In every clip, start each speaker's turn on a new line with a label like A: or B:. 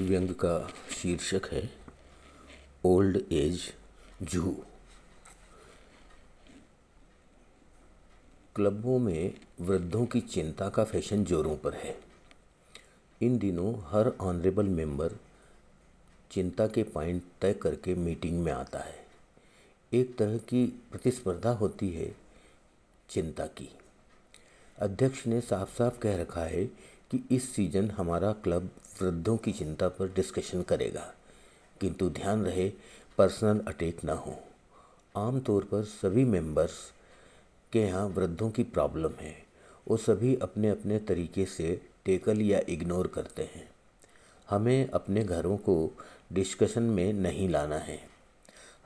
A: व्यंग का शीर्षक है, ओल्ड एज जू। क्लबों में वृद्धों की चिंता का फ़ैशन जोरों पर है। इन दिनों हर ऑनरेबल मेंबर चिंता के पॉइंट तय करके मीटिंग में आता है। एक तरह की प्रतिस्पर्धा होती है चिंता की। अध्यक्ष ने साफ़ साफ़ कह रखा है कि इस सीज़न हमारा क्लब वृद्धों की चिंता पर डिस्कशन करेगा। किंतु ध्यान रहे पर्सनल अटैक ना हो। आमतौर पर सभी मेंबर्स के यहाँ वृद्धों की प्रॉब्लम है। वो सभी अपने अपने तरीके से टेकल या इग्नोर करते हैं। हमें अपने घरों को डिस्कशन में नहीं लाना है।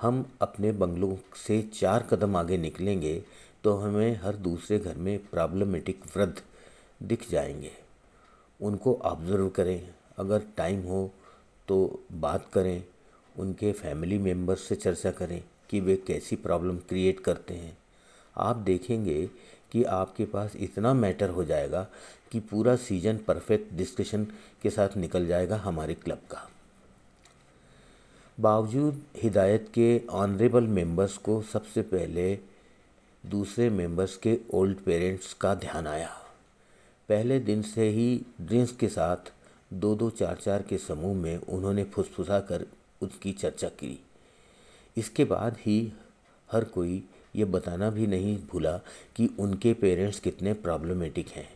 A: हम अपने बंगलों से चार कदम आगे निकलेंगे तो हमें हर दूसरे घर में प्रॉब्लमेटिक वृद्ध दिख जाएँगे। उनको ऑब्ज़र्व करें। अगर टाइम हो तो बात करें, उनके फैमिली मेंबर्स से चर्चा करें कि वे कैसी प्रॉब्लम क्रिएट करते हैं। आप देखेंगे कि आपके पास इतना मैटर हो जाएगा कि पूरा सीज़न परफेक्ट डिस्कशन के साथ निकल जाएगा हमारे क्लब का। बावजूद हिदायत के ऑनरेबल मेंबर्स को सबसे पहले दूसरे मेंबर्स के ओल्ड पेरेंट्स का ध्यान आया। पहले दिन से ही ड्रिंक्स के साथ दो दो चार चार के समूह में उन्होंने फुसफुसा कर उसकी चर्चा की। इसके बाद ही हर कोई ये बताना भी नहीं भूला कि उनके पेरेंट्स कितने प्रॉब्लमेटिक हैं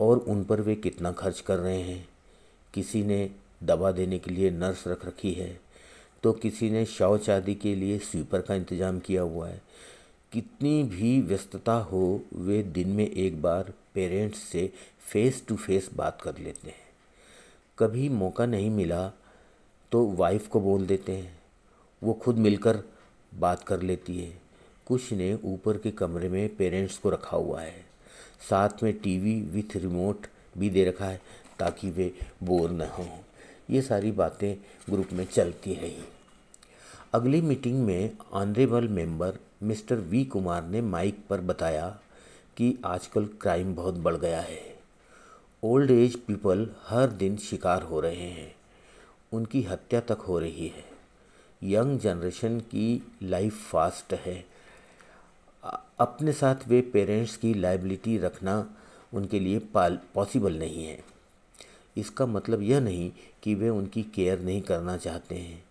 A: और उन पर वे कितना खर्च कर रहे हैं। किसी ने दवा देने के लिए नर्स रख रखी है तो किसी ने शौच आदि के लिए स्वीपर का इंतज़ाम किया हुआ है। कितनी भी व्यस्तता हो, वे दिन में एक बार पेरेंट्स से फेस टू फेस बात कर लेते हैं। कभी मौका नहीं मिला तो वाइफ को बोल देते हैं। वो खुद मिलकर बात कर लेती है। कुछ ने ऊपर के कमरे में पेरेंट्स को रखा हुआ है। साथ में टीवी विथ रिमोट भी दे रखा है ताकि वे बोर न हों। ये सारी बातें ग्रुप में चलती रही। अगली मीटिंग में honourable member mister V Kumar ने माइक पर बताया कि आजकल क्राइम बहुत बढ़ गया है। ओल्ड एज पीपल हर दिन शिकार हो रहे हैं। उनकी हत्या तक हो रही है। यंग जनरेशन की लाइफ फास्ट है। अपने साथ वे पेरेंट्स की लाइबिलिटी रखना उनके लिए पॉसिबल नहीं है। इसका मतलब यह नहीं कि वे उनकी केयर नहीं करना चाहते हैं।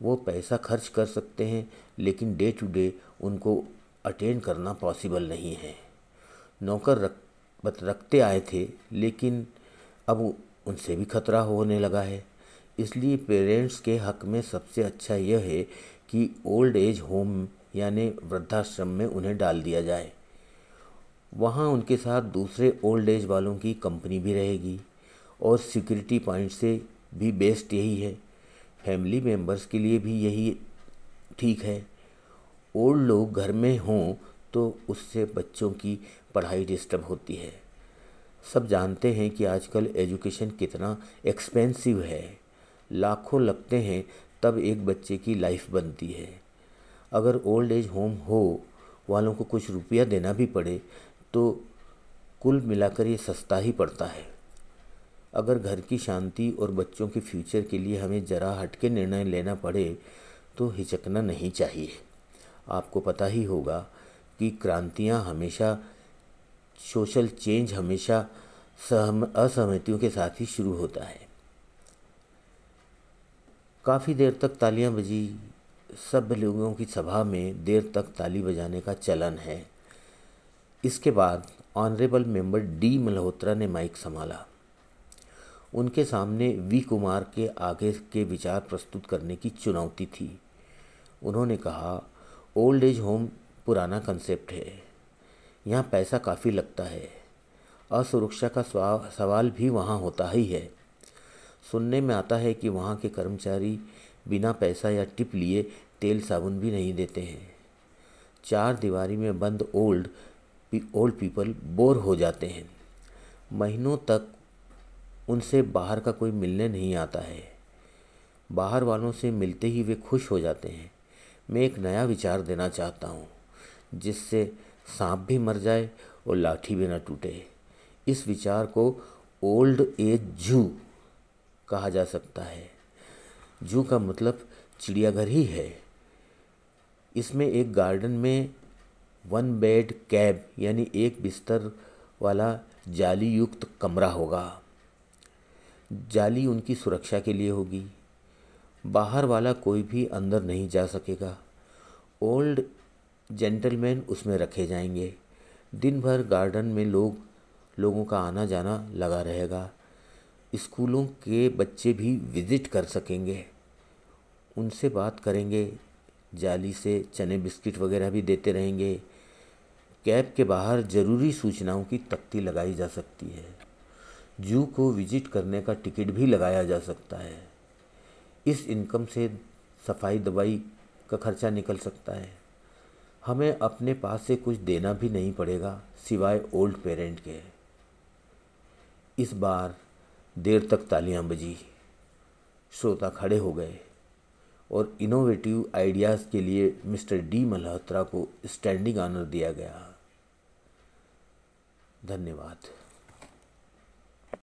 A: वो पैसा खर्च कर सकते हैं, लेकिन डे टू डे उनको अटेंड करना पॉसिबल नहीं है। नौकर रख रखते आए थे, लेकिन अब उनसे भी खतरा होने लगा है। इसलिए पेरेंट्स के हक में सबसे अच्छा यह है कि ओल्ड एज होम यानी वृद्धाश्रम में उन्हें डाल दिया जाए। वहाँ उनके साथ दूसरे ओल्ड एज वालों की कंपनी भी रहेगी, और सिक्योरिटी पॉइंट से भी बेस्ट यही है। फैमिली मेंबर्स के लिए भी यही ठीक है। ओल्ड लोग घर में हों तो उससे बच्चों की पढ़ाई डिस्टर्ब होती है। सब जानते हैं कि आजकल एजुकेशन कितना एक्सपेंसिव है। लाखों लगते हैं तब एक बच्चे की लाइफ बनती है। अगर ओल्ड एज होम हो, वालों को कुछ रुपया देना भी पड़े तो कुल मिलाकर ये सस्ता ही पड़ता है। अगर घर की शांति और बच्चों के फ्यूचर के लिए हमें ज़रा हटके निर्णय लेना पड़े तो हिचकना नहीं चाहिए। आपको पता ही होगा कि क्रांतियाँ हमेशा, सोशल चेंज हमेशा सहम, असहमतियों के साथ ही शुरू होता है। काफ़ी देर तक तालियाँ बजी, सब लोगों की सभा में देर तक ताली बजाने का चलन है। इसके बाद ऑनरेबल मेंबर डी मल्होत्रा ने माइक संभाला। उनके सामने वी कुमार के आगे के विचार प्रस्तुत करने की चुनौती थी। उन्होंने कहा, ओल्ड एज होम पुराना कंसेप्ट है। यहाँ पैसा काफ़ी लगता है। असुरक्षा का सवाल भी वहाँ होता ही है। सुनने में आता है कि वहाँ के कर्मचारी बिना पैसा या टिप लिए तेल साबुन भी नहीं देते हैं। चार दीवारी में बंद ओल्ड ओल्ड पीपल बोर हो जाते हैं। महीनों तक उनसे बाहर का कोई मिलने नहीं आता है। बाहर वालों से मिलते ही वे खुश हो जाते हैं। मैं एक नया विचार देना चाहता हूँ, जिससे सांप भी मर जाए और लाठी भी ना टूटे। इस विचार को ओल्ड एज जू कहा जा सकता है। जू का मतलब चिड़ियाघर ही है। इसमें एक गार्डन में वन बेड कैब यानी एक बिस्तर वाला जाली युक्त कमरा होगा। जाली उनकी सुरक्षा के लिए होगी। बाहर वाला कोई भी अंदर नहीं जा सकेगा। ओल्ड जेंटलमैन उसमें रखे जाएँगे। दिन भर गार्डन में लोग, लोगों का आना जाना लगा रहेगा। स्कूलों के बच्चे भी विज़िट कर सकेंगे। उनसे बात करेंगे। जाली से चने बिस्किट वगैरह भी देते रहेंगे। कैब के बाहर ज़रूरी सूचनाओं की तख्ती लगाई जा सकती है। जू को विज़िट करने का टिकट भी लगाया जा सकता है। इस इनकम से सफ़ाई दवाई का खर्चा निकल सकता है। हमें अपने पास से कुछ देना भी नहीं पड़ेगा, सिवाय ओल्ड पेरेंट के। इस बार देर तक तालियाँ बजी। श्रोता खड़े हो गए और इनोवेटिव आइडियाज़ के लिए मिस्टर डी मल्होत्रा को स्टैंडिंग ऑनर दिया गया। धन्यवाद।